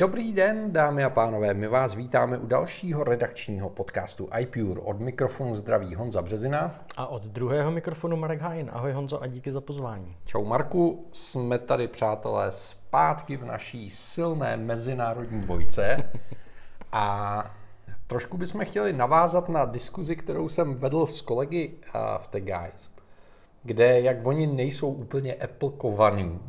Dobrý den, dámy a pánové, my vás vítáme u dalšího redakčního podcastu iPure. Od mikrofonu zdraví Honza Březina. A od druhého mikrofonu Marek Hain. Ahoj Honzo a díky za pozvání. Čau Marku, jsme tady přátelé zpátky v naší silné mezinárodní dvojce a trošku bychom chtěli navázat na diskuzi, kterou jsem vedl s kolegy v The Guys, kde jak oni nejsou úplně Apple kovaný,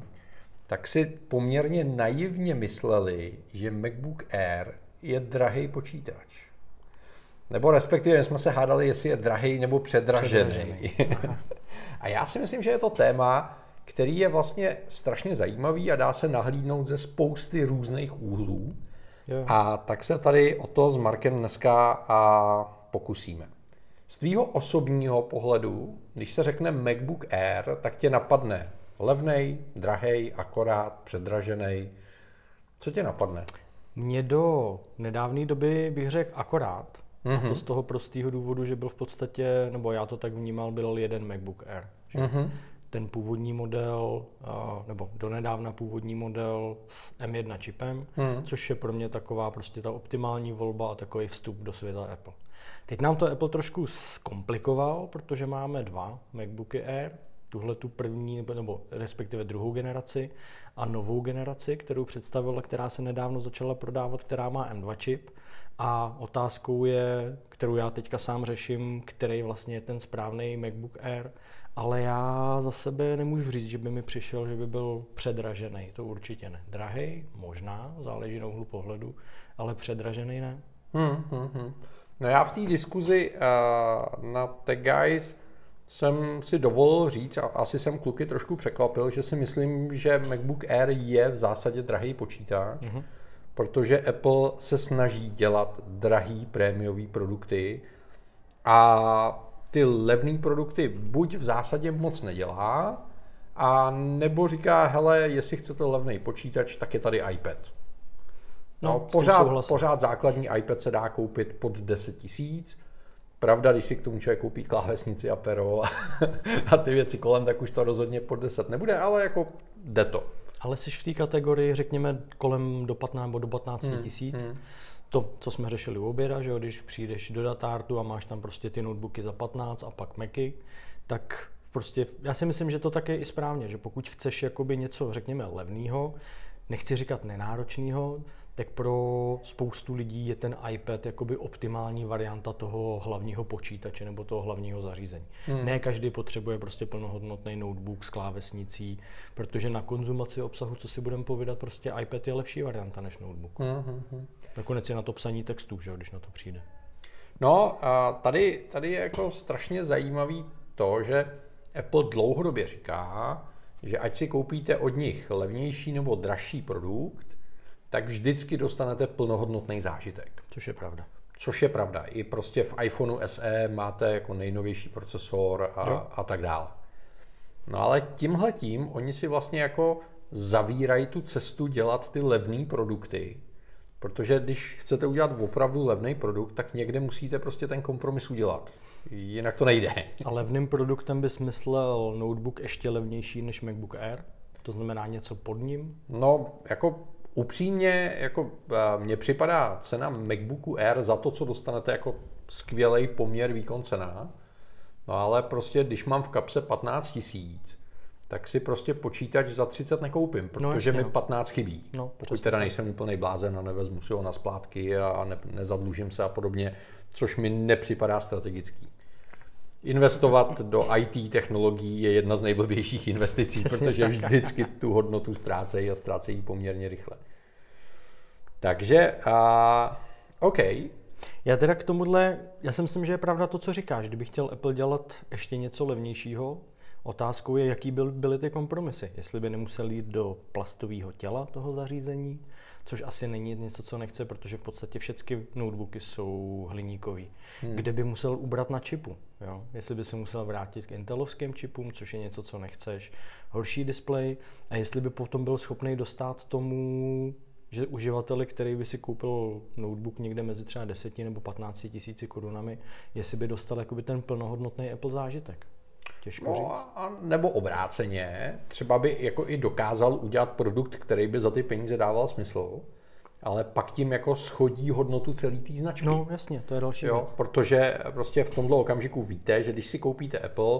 tak si poměrně naivně mysleli, že MacBook Air je drahý počítač. Nebo respektive jsme se hádali, jestli je drahý nebo předražený. a já si myslím, že je to téma, který je vlastně strašně zajímavý a dá se nahlídnout ze spousty různých úhlů. Jo. A tak se tady o to s Markem dneska a pokusíme. Z tvýho osobního pohledu, když se řekne MacBook Air, tak tě napadne Levnej, drahej, akorát, předražený. Co tě napadne? Mně do nedávné doby bych řekl akorát. Mm-hmm. A to mhm. z toho prostého důvodu, že byl v podstatě, nebo já to tak vnímal, byl jeden MacBook Air. Že mm-hmm. Ten původní model, nebo donedávna původní model s M1 čipem, mm. což je pro mě taková prostě ta optimální volba a takový vstup do světa Apple. Teď nám to Apple trošku zkomplikoval, protože máme dva MacBooky Air, tuhle tu první, nebo, nebo respektive druhou generaci a novou generaci, kterou představila, která se nedávno začala prodávat, která má M2 čip. A otázkou je, kterou já teďka sám řeším, který vlastně je ten správný MacBook Air, ale já za sebe nemůžu říct, že by mi přišel, že by byl předražený. To určitě ne. Drahý, možná, záleží na úhlu pohledu, ale předražený ne. Hmm, hmm, hmm. No já v té diskuzi uh, na The Guys jsem si dovolil říct, a asi jsem kluky trošku překvapil, že si myslím, že MacBook Air je v zásadě drahý počítač, mm-hmm. protože Apple se snaží dělat drahý prémiový produkty a ty levné produkty buď v zásadě moc nedělá, a nebo říká, hele, jestli chcete levný počítač, tak je tady iPad. No, no pořád, pořád základní iPad se dá koupit pod 10 tisíc, Pravda, když si k tomu člověk koupí klávesnici a pero a ty věci kolem, tak už to rozhodně pod 10 nebude, ale jako jde to. Ale jsi v té kategorii, řekněme, kolem do 15 nebo do 15 hmm, tisíc. Hmm. To, co jsme řešili u oběda, že jo, když přijdeš do datártu a máš tam prostě ty notebooky za 15 a pak Macy, tak prostě, já si myslím, že to tak je i správně, že pokud chceš jakoby něco, řekněme, levného, nechci říkat nenáročného, tak pro spoustu lidí je ten iPad jakoby optimální varianta toho hlavního počítače nebo toho hlavního zařízení. Hmm. Ne každý potřebuje prostě plnohodnotný notebook s klávesnicí, protože na konzumaci obsahu, co si budeme povídat, prostě iPad je lepší varianta než notebook. Hmm. hmm, hmm. Nakonec je na to psaní textů, že, když na to přijde. No, a tady, tady je jako strašně zajímavý to, že Apple dlouhodobě říká, že ať si koupíte od nich levnější nebo dražší produkt, tak vždycky dostanete plnohodnotný zážitek. Což je pravda. Což je pravda. I prostě v iPhoneu SE máte jako nejnovější procesor a, a tak dále. No ale tímhle tím oni si vlastně jako zavírají tu cestu dělat ty levné produkty, protože když chcete udělat opravdu levný produkt, tak někde musíte prostě ten kompromis udělat. Jinak to nejde. A levným produktem bys myslel notebook ještě levnější než MacBook Air? To znamená něco pod ním? No, jako upřímně, jako mně připadá cena MacBooku Air za to, co dostanete jako skvělý poměr výkon cena. No ale prostě, když mám v kapse 15 tisíc, tak si prostě počítač za 30 nekoupím, no, protože no, mi 15 chybí. No, Pokud teda nejsem úplný blázen a nevezmu si ho na splátky a ne, nezadlužím se a podobně, což mi nepřipadá strategický. Investovat do IT technologií je jedna z nejblbějších investicí, Přesně protože tak. vždycky tu hodnotu ztrácejí a ztrácejí poměrně rychle. Takže, uh, OK. Já teda k tomuhle, já si myslím, že je pravda to, co říkáš. Kdyby chtěl Apple dělat ještě něco levnějšího, otázkou je, jaký byl, byly ty kompromisy. Jestli by nemusel jít do plastového těla toho zařízení, což asi není něco, co nechce, protože v podstatě všechny notebooky jsou hliníkový. Hmm. Kde by musel ubrat na čipu, jo? jestli by se musel vrátit k intelovským čipům, což je něco, co nechceš, horší displej a jestli by potom byl schopný dostat tomu že uživateli, který by si koupil notebook někde mezi třeba 10 nebo 15 tisíci korunami, jestli by dostal jakoby ten plnohodnotný Apple zážitek. Těžko no, říct. A nebo obráceně, třeba by jako i dokázal udělat produkt, který by za ty peníze dával smysl, ale pak tím jako schodí hodnotu celé té značky. No jasně, to je další jo, věc. protože prostě v tomto okamžiku víte, že když si koupíte Apple,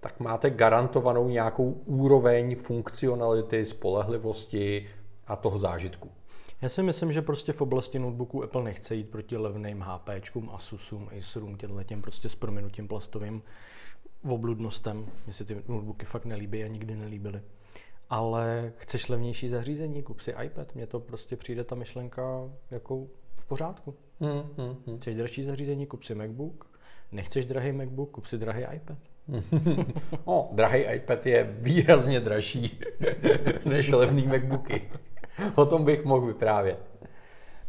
tak máte garantovanou nějakou úroveň funkcionality, spolehlivosti a toho zážitku. Já si myslím, že prostě v oblasti notebooků Apple nechce jít proti levným HPčkům, Asusům, Acerům, těm prostě s prominutím plastovým obludnostem. Mně se ty notebooky fakt nelíbí a nikdy nelíbily. Ale chceš levnější zařízení, kup si iPad. Mně to prostě přijde ta myšlenka jako v pořádku. Hmm, hmm, hmm. Chceš dražší zařízení, kup si MacBook. Nechceš drahý MacBook, kup si drahý iPad. o, drahý iPad je výrazně dražší než levný MacBooky. o tom bych mohl vyprávět.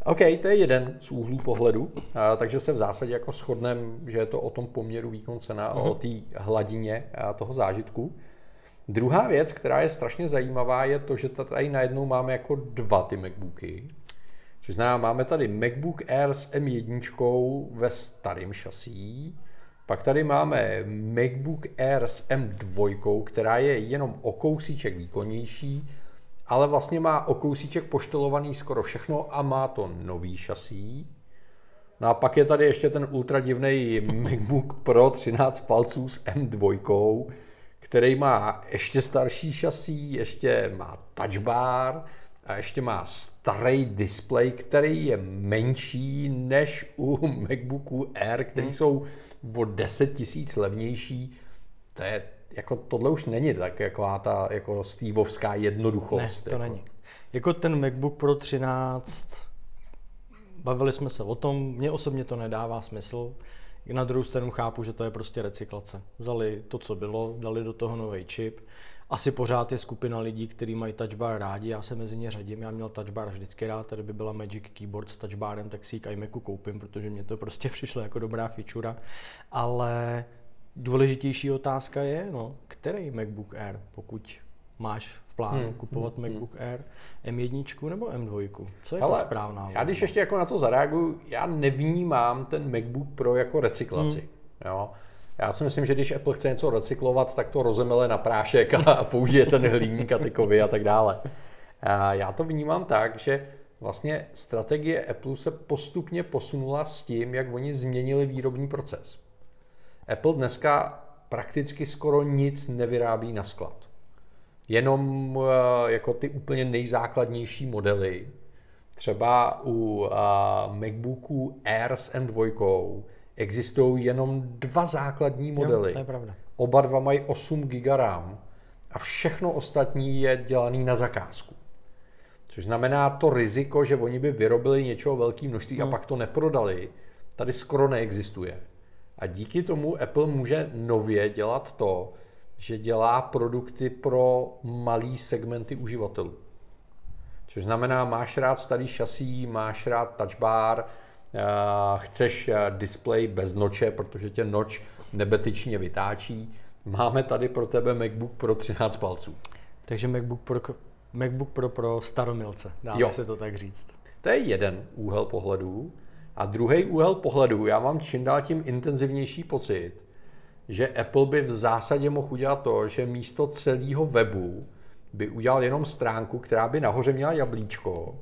OK, to je jeden z úhlů pohledu, a, takže se v zásadě jako shodneme, že je to o tom poměru výkon cena, uh-huh. o té hladině a, toho zážitku. Druhá věc, která je strašně zajímavá, je to, že tady najednou máme jako dva ty MacBooky. Což znamená, máme tady MacBook Air s M1 ve starém šasí, pak tady máme MacBook Air s M2, která je jenom o kousíček výkonnější, ale vlastně má o kousíček poštolovaný skoro všechno a má to nový šasí. No a pak je tady ještě ten ultra divný MacBook Pro 13 palců s M2, který má ještě starší šasí, ještě má touch bar a ještě má starý display, který je menší než u MacBooku Air, který hmm. jsou o 10 tisíc levnější. To je jako tohle už není tak jako ta jako Steveovská jednoduchost. Ne, to jako. není. Jako ten MacBook Pro 13, bavili jsme se o tom, mně osobně to nedává smysl. Na druhou stranu chápu, že to je prostě recyklace. Vzali to, co bylo, dali do toho nový čip. Asi pořád je skupina lidí, kteří mají touch bar rádi, já se mezi ně řadím, já měl touch bar vždycky rád, tady by byla Magic Keyboard s touch barem, tak si ji k iMacu koupím, protože mě to prostě přišlo jako dobrá feature. Ale důležitější otázka je, no, který MacBook Air, pokud máš v plánu hmm, kupovat hmm. MacBook hmm. Air M1 nebo M2? Co je Ale ta správná? Já když ještě jako na to zareaguju, já nevnímám ten MacBook Pro jako recyklaci. Hmm. Jo? Já si myslím, že když Apple chce něco recyklovat, tak to rozemele na prášek a použije ten hliník a ty kovy a tak dále. A já to vnímám tak, že vlastně strategie Apple se postupně posunula s tím, jak oni změnili výrobní proces. Apple dneska prakticky skoro nic nevyrábí na sklad. Jenom eh, jako ty úplně nejzákladnější modely. Třeba u eh, MacBooků Air s M2 existují jenom dva základní modely. Jo, to je pravda. Oba dva mají 8 GB RAM a všechno ostatní je dělané na zakázku. Což znamená to riziko, že oni by vyrobili něčeho velké množství hmm. a pak to neprodali, tady skoro neexistuje. A díky tomu Apple může nově dělat to, že dělá produkty pro malý segmenty uživatelů. Což znamená, máš rád starý šasí, máš rád touch bar, eh, chceš eh, display bez noče, protože tě noč nebetyčně vytáčí. Máme tady pro tebe MacBook Pro 13 palců. Takže MacBook Pro, MacBook Pro pro staromilce, dá se to tak říct. To je jeden úhel pohledu. A druhý úhel pohledu, já mám čím dál tím intenzivnější pocit, že Apple by v zásadě mohl udělat to, že místo celého webu by udělal jenom stránku, která by nahoře měla jablíčko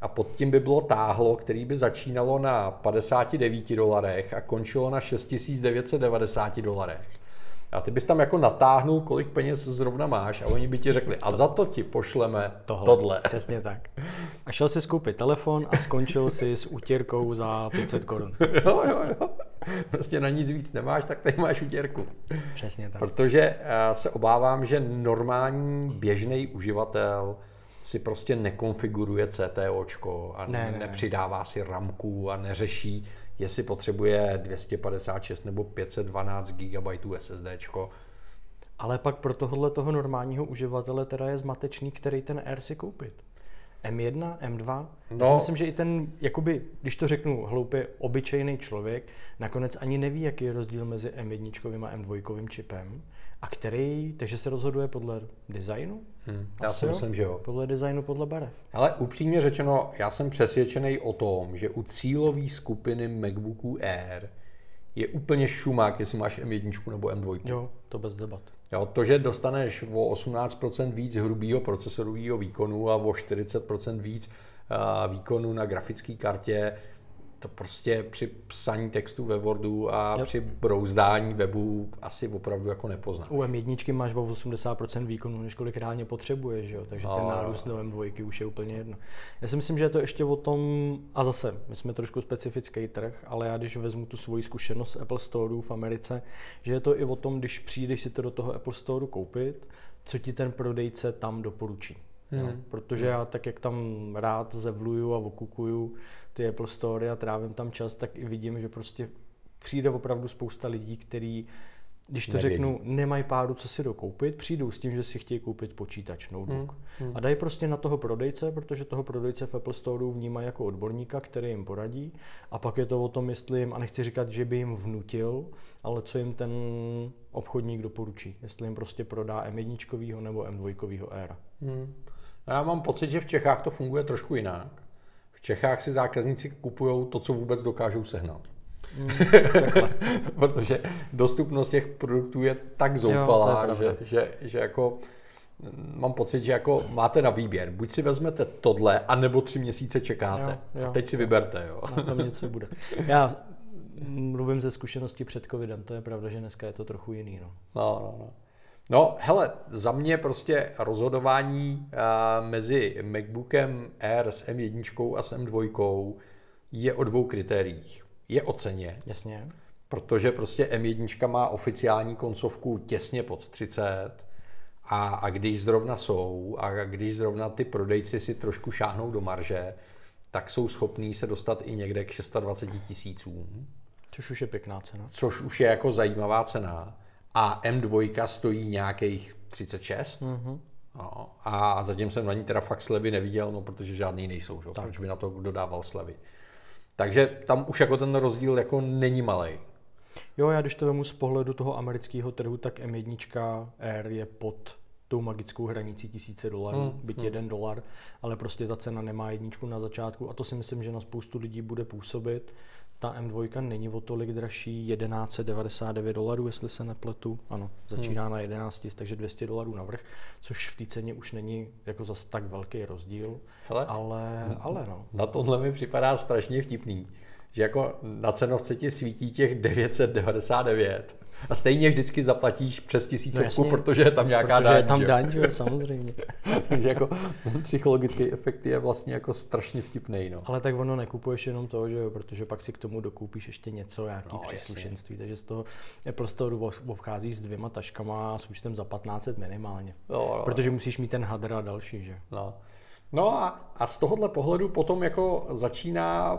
a pod tím by bylo táhlo, který by začínalo na 59 dolarech a končilo na 6990 dolarech. A ty bys tam jako natáhnul, kolik peněz zrovna máš a oni by ti řekli, a za to ti pošleme tohle. tohle. Přesně tak. A šel si koupit telefon a skončil si s utěrkou za 500 korun. jo, jo, jo. Prostě na nic víc nemáš, tak tady máš utěrku. Přesně tak. Protože eh, se obávám, že normální běžný uživatel si prostě nekonfiguruje CTOčko a ne, ne, nepřidává si ramku a neřeší, jestli potřebuje 256 nebo 512 GB SSD. Ale pak pro tohle toho normálního uživatele teda je zmatečný, který ten Air si koupit. M1, M2. No. Já si myslím, že i ten, jakoby, když to řeknu hloupě, obyčejný člověk nakonec ani neví, jaký je rozdíl mezi M1 a M2 čipem a který, takže se rozhoduje podle designu? Hmm, já si myslím, že jo. Podle designu, podle barev. Ale upřímně řečeno, já jsem přesvědčený o tom, že u cílové skupiny MacBooků Air je úplně šumák, jestli máš M1 nebo M2. Jo, to bez debat. Jo, to, že dostaneš o 18% víc hrubého procesorového výkonu a o 40% víc výkonu na grafické kartě, to prostě při psaní textu ve Wordu a yep. při brouzdání webu asi opravdu jako nepozná. U M1 máš o 80% výkonu, než kolik reálně potřebuješ, jo? takže ten nárůst do M2 už je úplně jedno. Já si myslím, že je to ještě o tom, a zase, my jsme trošku specifický trh, ale já když vezmu tu svoji zkušenost z Apple Store v Americe, že je to i o tom, když přijdeš si to do toho Apple Store koupit, co ti ten prodejce tam doporučí. Hmm. No, protože já tak, jak tam rád zevluju a okukuju ty Apple Store a trávím tam čas, tak i vidím, že prostě přijde opravdu spousta lidí, kteří když to Nevědí. řeknu, nemají páru, co si dokoupit, přijdou s tím, že si chtějí koupit počítač, notebook. Hmm, hmm. A dají prostě na toho prodejce, protože toho prodejce v Apple Store vnímají jako odborníka, který jim poradí. A pak je to o tom, jestli jim, a nechci říkat, že by jim vnutil, ale co jim ten obchodník doporučí. Jestli jim prostě prodá M1 nebo M2 Air. Hmm. Já mám pocit, že v Čechách to funguje trošku jinak. V Čechách si zákazníci kupují to, co vůbec dokážou sehnat. Mm, Protože dostupnost těch produktů je tak zoufalá, jo, že, že, že jako mám pocit, že jako máte na výběr. Buď si vezmete tohle, anebo tři měsíce čekáte. Jo, jo. A teď si vyberte. Jo. No, tam něco bude. Já mluvím ze zkušenosti před covidem, to je pravda, že dneska je to trochu jiný. No, no, no. no. No, hele, za mě prostě rozhodování uh, mezi MacBookem Air s M1 a s M2 je o dvou kritériích. Je o ceně. Jasně. Protože prostě M1 má oficiální koncovku těsně pod 30 a, a když zrovna jsou a když zrovna ty prodejci si trošku šáhnou do marže, tak jsou schopní se dostat i někde k 26 tisícům. Což už je pěkná cena. Což už je jako zajímavá cena a M2 stojí nějakých 36. Mm-hmm. No, a zatím jsem na ní teda fakt slevy neviděl, no, protože žádný nejsou, že? proč by na to dodával slevy. Takže tam už jako ten rozdíl jako není malý. Jo, já když to vemu z pohledu toho amerického trhu, tak M1 Air je pod tou magickou hranicí tisíce dolarů, hmm, byť hmm. jeden dolar, ale prostě ta cena nemá jedničku na začátku a to si myslím, že na spoustu lidí bude působit ta M2 není o tolik dražší, 1199 dolarů, jestli se nepletu. Ano, začíná hmm. na 11, takže 200 dolarů navrh, což v té ceně už není jako zas tak velký rozdíl. Hele, ale, ale no. Na tohle mi připadá strašně vtipný, že jako na cenovce ti svítí těch 999 a stejně vždycky zaplatíš přes tisícovku, no protože je tam nějaká protože daň. je tam daň, že? samozřejmě. Takže jako psychologický efekt je vlastně jako strašně vtipný. No. Ale tak ono nekupuješ jenom to, že jo, protože pak si k tomu dokoupíš ještě něco, nějaký no, příslušenství, takže z toho Apple Store obcházíš s dvěma taškama a s účtem za 1500 minimálně. No, no. Protože musíš mít ten hadr a další, že? No. No a, a z tohohle pohledu potom jako začíná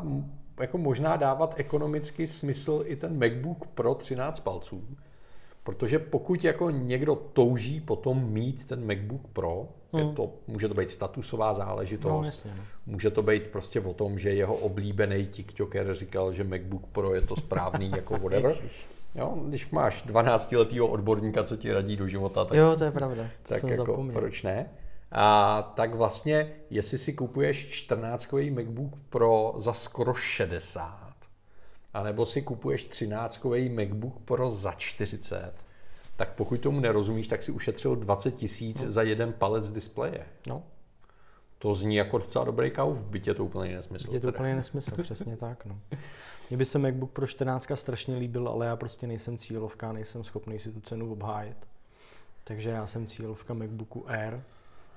jako možná dávat ekonomicky smysl i ten MacBook Pro 13 palců. Protože pokud jako někdo touží potom mít ten MacBook Pro, hmm. je to, může to být statusová záležitost, no, jasně, no. může to být prostě o tom, že jeho oblíbený TikToker říkal, že MacBook Pro je to správný jako whatever. Jo, když máš 12 letého odborníka, co ti radí do života, tak, jo, to je pravda. To tak jako zapomněl. proč ne? A tak vlastně, jestli si kupuješ 14 MacBook Pro za skoro 60, anebo si kupuješ 13 MacBook Pro za 40, tak pokud tomu nerozumíš, tak si ušetřil 20 tisíc no. za jeden palec displeje. No. To zní jako docela dobrý kauf, byť je to úplně nesmysl. Je to úplně nesmysl, přesně tak. No. Mně by se MacBook Pro 14 strašně líbil, ale já prostě nejsem cílovka, nejsem schopný si tu cenu obhájit. Takže já jsem cílovka MacBooku Air,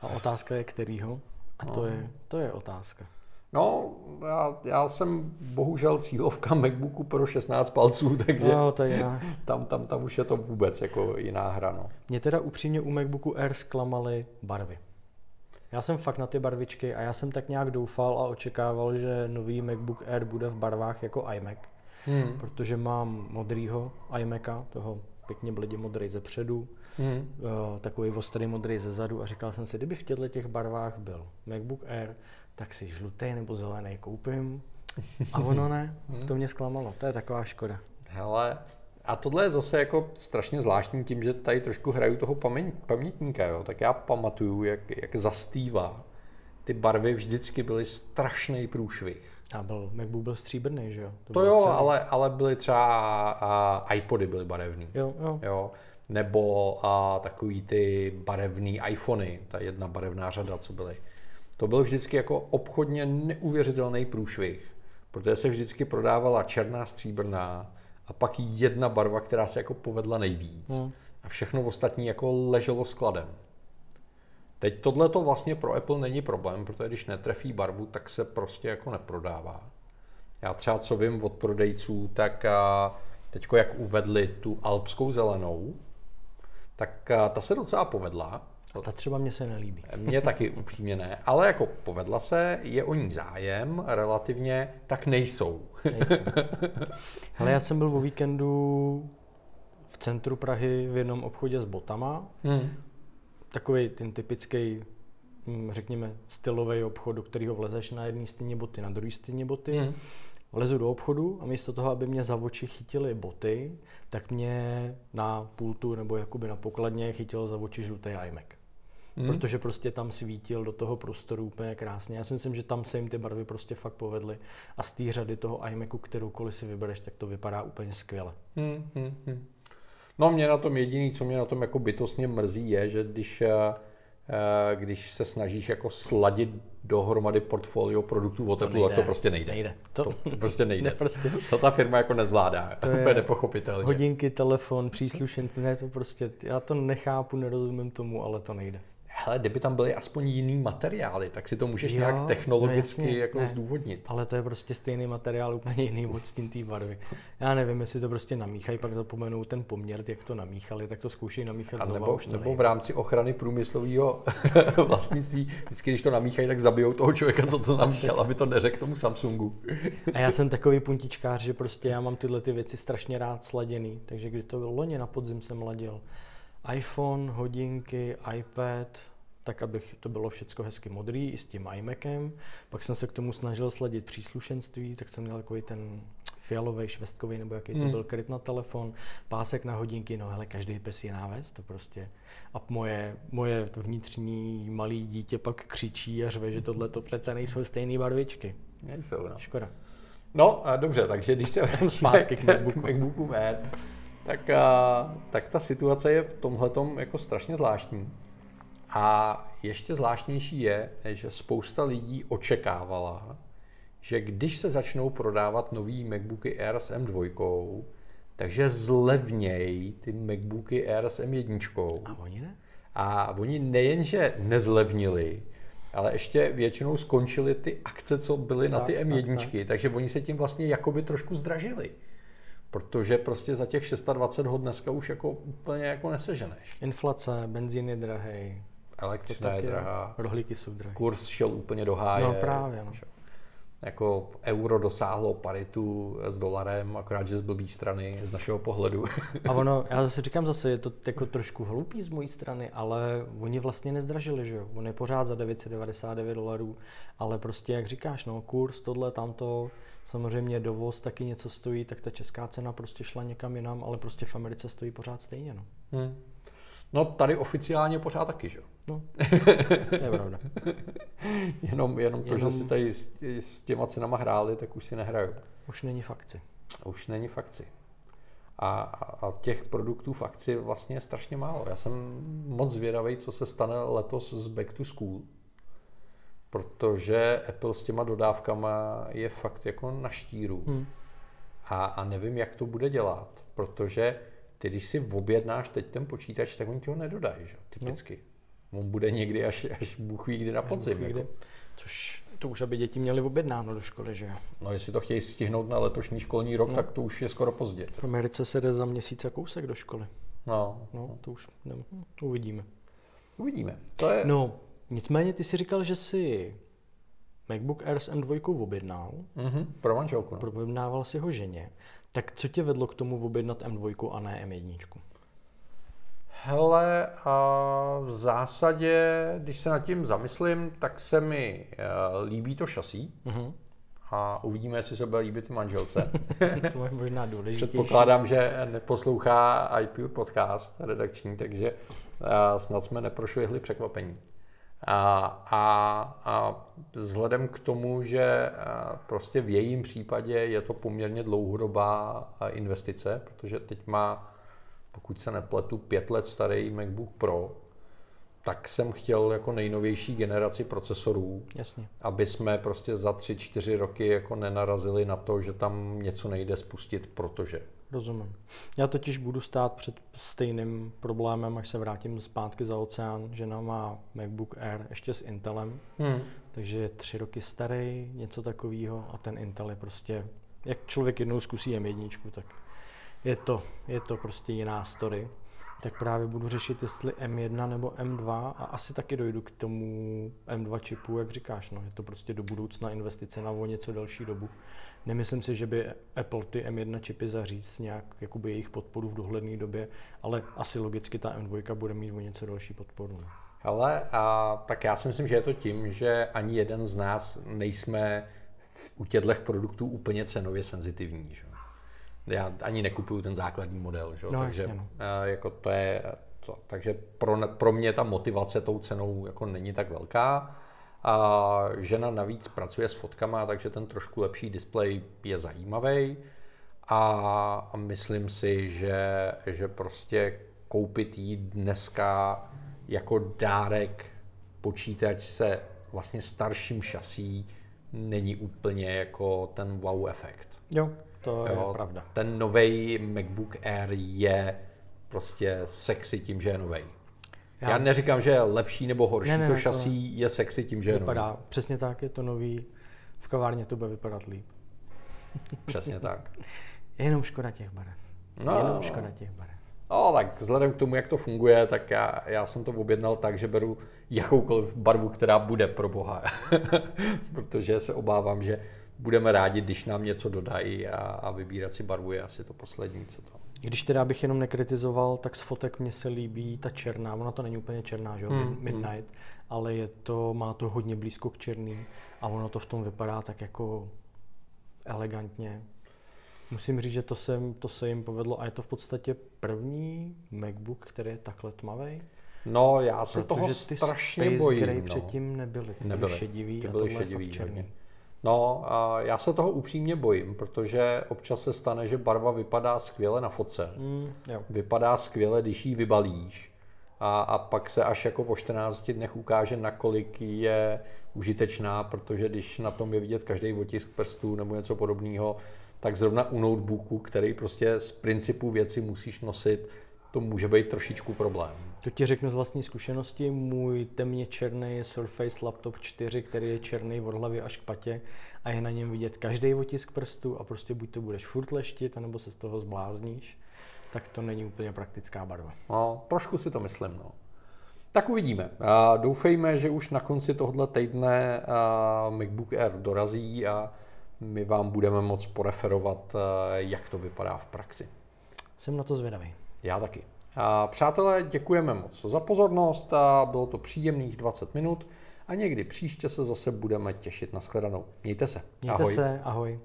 a otázka je kterýho? A to, no. je, to je otázka. No, já, já jsem bohužel cílovka MacBooku pro 16 palců, takže no, to je tam, tam, tam už je to vůbec jako jiná hra. No. Mě teda upřímně u MacBooku Air zklamaly barvy. Já jsem fakt na ty barvičky a já jsem tak nějak doufal a očekával, že nový MacBook Air bude v barvách jako iMac, hmm. protože mám modrýho iMaca, toho pěkně bledě modrý ze předu, mm. uh, takový ostrý modrý ze zadu a říkal jsem si, kdyby v těchto těch barvách byl MacBook Air, tak si žlutý nebo zelený koupím. A ono ne, mm. to mě zklamalo, to je taková škoda. Hele, a tohle je zase jako strašně zvláštní tím, že tady trošku hraju toho paměť, pamětníka, jo. tak já pamatuju, jak, jak za Steva ty barvy vždycky byly strašný průšvih. A byl, MacBook byl stříbrný, že jo? To, to jo, ale, ale byly třeba a, iPody byly barevný. Jo, jo. jo. Nebo a, takový ty barevný iPhony, ta jedna barevná řada, co byly. To byl vždycky jako obchodně neuvěřitelný průšvih, protože se vždycky prodávala černá, stříbrná a pak jedna barva, která se jako povedla nejvíc. Hmm. A všechno ostatní jako leželo skladem. Teď tohle to vlastně pro Apple není problém, protože když netrefí barvu, tak se prostě jako neprodává. Já třeba co vím od prodejců, tak teď jak uvedli tu alpskou zelenou, tak ta se docela povedla. A ta třeba mě se nelíbí. Mně taky upřímně ne, ale jako povedla se, je o ní zájem relativně, tak nejsou. nejsou. Ale já jsem byl o víkendu v centru Prahy v jednom obchodě s botama. Hmm. Takový ten typický, hm, řekněme, stylový obchod, do kterého vlezeš na jedné stěně boty, na druhé stěně boty. Hmm. Vlezu do obchodu a místo toho, aby mě za oči chytily boty, tak mě na pultu nebo jakoby na pokladně chytil za oči žlutý iMac. Hmm. Protože prostě tam svítil do toho prostoru úplně krásně. Já si myslím, že tam se jim ty barvy prostě fakt povedly. A z té řady toho iMacu, kteroukoliv si vybereš, tak to vypadá úplně skvěle. Hmm, hmm, hmm. No mě na tom jediný, co mě na tom jako bytostně mrzí, je, že když, eh, když se snažíš jako sladit dohromady portfolio produktů od Apple, tak to prostě nejde. nejde. To, to, prostě nejde. ne, prostě. To ta firma jako nezvládá. To je nepochopitelně. Hodinky, telefon, příslušenci, ne, to prostě, já to nechápu, nerozumím tomu, ale to nejde hele, kdyby tam byly aspoň jiný materiály, tak si to můžeš jo, nějak technologicky no jasně, jako ne, zdůvodnit. Ale to je prostě stejný materiál, úplně jiný odstín té barvy. Já nevím, jestli to prostě namíchají, pak zapomenou ten poměr, jak to namíchali, tak to zkoušejí namíchat A znova, nebo, už to nebo v rámci ochrany průmyslového vlastnictví, vždycky, když to namíchají, tak zabijou toho člověka, co to namíchal, aby to neřekl tomu Samsungu. A já jsem takový puntičkář, že prostě já mám tyhle ty věci strašně rád sladěný, takže když to bylo loni na podzim jsem ladil iPhone, hodinky, iPad, tak abych to bylo všechno hezky modrý i s tím iMacem. Pak jsem se k tomu snažil sledit příslušenství, tak jsem měl takový ten fialový, švestkový, nebo jaký to hmm. byl kryt na telefon, pásek na hodinky, no hele, každý pes je náves, to prostě. A moje, moje vnitřní malý dítě pak křičí a řve, že tohle to přece nejsou stejné barvičky. Nejsou, no. Škoda. No, a dobře, takže když se zpátky k MacBooku, k MacBooku Air, tak, a, tak ta situace je v tomhle jako strašně zvláštní. A ještě zvláštnější je, že spousta lidí očekávala, že když se začnou prodávat nový MacBooky Air s M2, takže zlevnějí ty MacBooky Air s M1. A oni ne? A oni nejenže nezlevnili, ale ještě většinou skončily ty akce, co byly tak, na ty M1, tak, tak. takže oni se tím vlastně jakoby trošku zdražili. Protože prostě za těch 620 hod dneska už jako úplně jako neseženeš. Inflace, benzín je drahý. Elektřina je drahá. Rohlíky jsou drahé. Kurz šel úplně do háje. No právě. No. Jako euro dosáhlo paritu s dolarem, akorát, že z blbý strany, z našeho pohledu. A ono, já zase říkám zase, je to jako trošku hloupý z mojí strany, ale oni vlastně nezdražili, že jo. On je pořád za 999 dolarů, ale prostě, jak říkáš, no, kurz, tohle, tamto, samozřejmě dovoz taky něco stojí, tak ta česká cena prostě šla někam jinam, ale prostě v Americe stojí pořád stejně, no. Hmm. No tady oficiálně pořád taky, že? No, to je pravda. jenom, jenom to, jenom... že si tady s, s těma cenama hráli, tak už si nehrajou. Už není fakci. Už není fakci. A, a těch produktů v akci vlastně je strašně málo. Já jsem moc zvědavý, co se stane letos z Back to School, protože Apple s těma dodávkama je fakt jako na štíru. Hmm. A, a nevím, jak to bude dělat, protože ty, když si objednáš teď ten počítač, tak oni ti ho nedodají, že? typicky. No. On bude někdy až, až Bůh ví kdy na podzim. Jako. Což to už, aby děti měly objednáno do školy, že No jestli to chtějí stihnout na letošní školní rok, no. tak to už je skoro pozdě. V Americe se jde za měsíc a kousek do školy. No. No, to už ne, uvidíme. Uvidíme. To je... No, nicméně ty si říkal, že si MacBook Air s M2 objednal. Mm-hmm, pro manželku. No. Objednával si ho ženě. Tak co tě vedlo k tomu objednat M2 a ne M1? Hele, a v zásadě, když se nad tím zamyslím, tak se mi uh, líbí to šasí. Uh-huh. A uvidíme, jestli se bude líbit manželce. to je možná důležitější. Předpokládám, že neposlouchá iPure podcast redakční, takže uh, snad jsme neprošvihli překvapení. A, a, a vzhledem k tomu, že prostě v jejím případě je to poměrně dlouhodobá investice, protože teď má pokud se nepletu, pět let starý MacBook Pro, tak jsem chtěl jako nejnovější generaci procesorů, Jasně. aby jsme prostě za tři, čtyři roky jako nenarazili na to, že tam něco nejde spustit, protože. Rozumím. Já totiž budu stát před stejným problémem, až se vrátím zpátky za oceán. Žena má MacBook Air ještě s Intelem, Hmm. takže je tři roky starý, něco takového a ten Intel je prostě, jak člověk jednou zkusí M1, tak je to, je to prostě jiná story. Tak právě budu řešit, jestli M1 nebo M2 a asi taky dojdu k tomu M2 čipu, jak říkáš, no, je to prostě do budoucna investice na o něco delší dobu. Nemyslím si, že by Apple ty M1 čipy zaříz nějak jakoby jejich podporu v dohledné době, ale asi logicky ta M2 bude mít o něco další podporu. No. Ale a, tak já si myslím, že je to tím, že ani jeden z nás nejsme u těchto produktů úplně cenově senzitivní. Že? Já ani nekupuju ten základní model, že? No, takže jasně, no. a, jako to je to. Takže pro, pro mě ta motivace tou cenou jako není tak velká. A žena navíc pracuje s fotkama, takže ten trošku lepší displej je zajímavý. A, a myslím si, že, že prostě koupit jí dneska jako dárek počítač se vlastně starším šasí není úplně jako ten wow efekt. Jo, to je Jo, pravda. Ten nový MacBook Air je prostě sexy tím, že je nový. Já, Já- neříkám, že je lepší nebo horší, Ne, ne, to ne, to šasí je sexy tím, že je nový. Vypadá, přesně tak, je to nový, v kavárně to bude vypadat líp. Přesně tak. Je jenom škoda těch barev. No. Jenom škoda těch barev. No, tak vzhledem k tomu, jak to funguje, tak já, já jsem to objednal tak, že beru jakoukoliv barvu, která bude pro boha. Protože se obávám, že budeme rádi, když nám něco dodají a, a vybírat si barvu je asi to poslední, co to. Když teda bych jenom nekritizoval, tak z fotek mně se líbí ta černá, ona to není úplně černá, že jo, Hmm, Mid- Midnight, ale je to, má to hodně blízko k černý a ono to v tom vypadá tak jako elegantně. Musím říct, že to se, to se jim povedlo a je to v podstatě první MacBook, který je takhle tmavý. No, já se toho Protože ty strašně Space bojím. Grey no. předtím nebyly, ty Nebyly. byly šedivý Ty a byly tohle šedivý je fakt černý. hodně. No, a já se toho upřímně bojím, protože občas se stane, že barva vypadá skvěle na fotce. Mm, jo. Vypadá skvěle, když ji vybalíš. A, a pak se až jako po 14 dnech ukáže, nakolik je užitečná, protože když na tom je vidět každý otisk prstů nebo něco podobného, tak zrovna u notebooku, který prostě z principu věci musíš nosit, to může být trošičku problém. To ti řeknu z vlastní zkušenosti. Můj temně černý Surface Laptop 4, který je černý od hlavy až k patě a je na něm vidět každý otisk prstu a prostě buď to budeš furt leštit, anebo se z toho zblázníš, tak to není úplně praktická barva. No, trošku si to myslím, no. Tak uvidíme. A doufejme, že už na konci tohoto týdne MacBook Air dorazí a my vám budeme moc poreferovat, jak to vypadá v praxi. Jsem na to zvědavý. Já taky. A přátelé, děkujeme moc za pozornost a bylo to příjemných 20 minut a někdy příště se zase budeme těšit na shledanou. Mějte se. Mějte Ahoj. se, ahoj.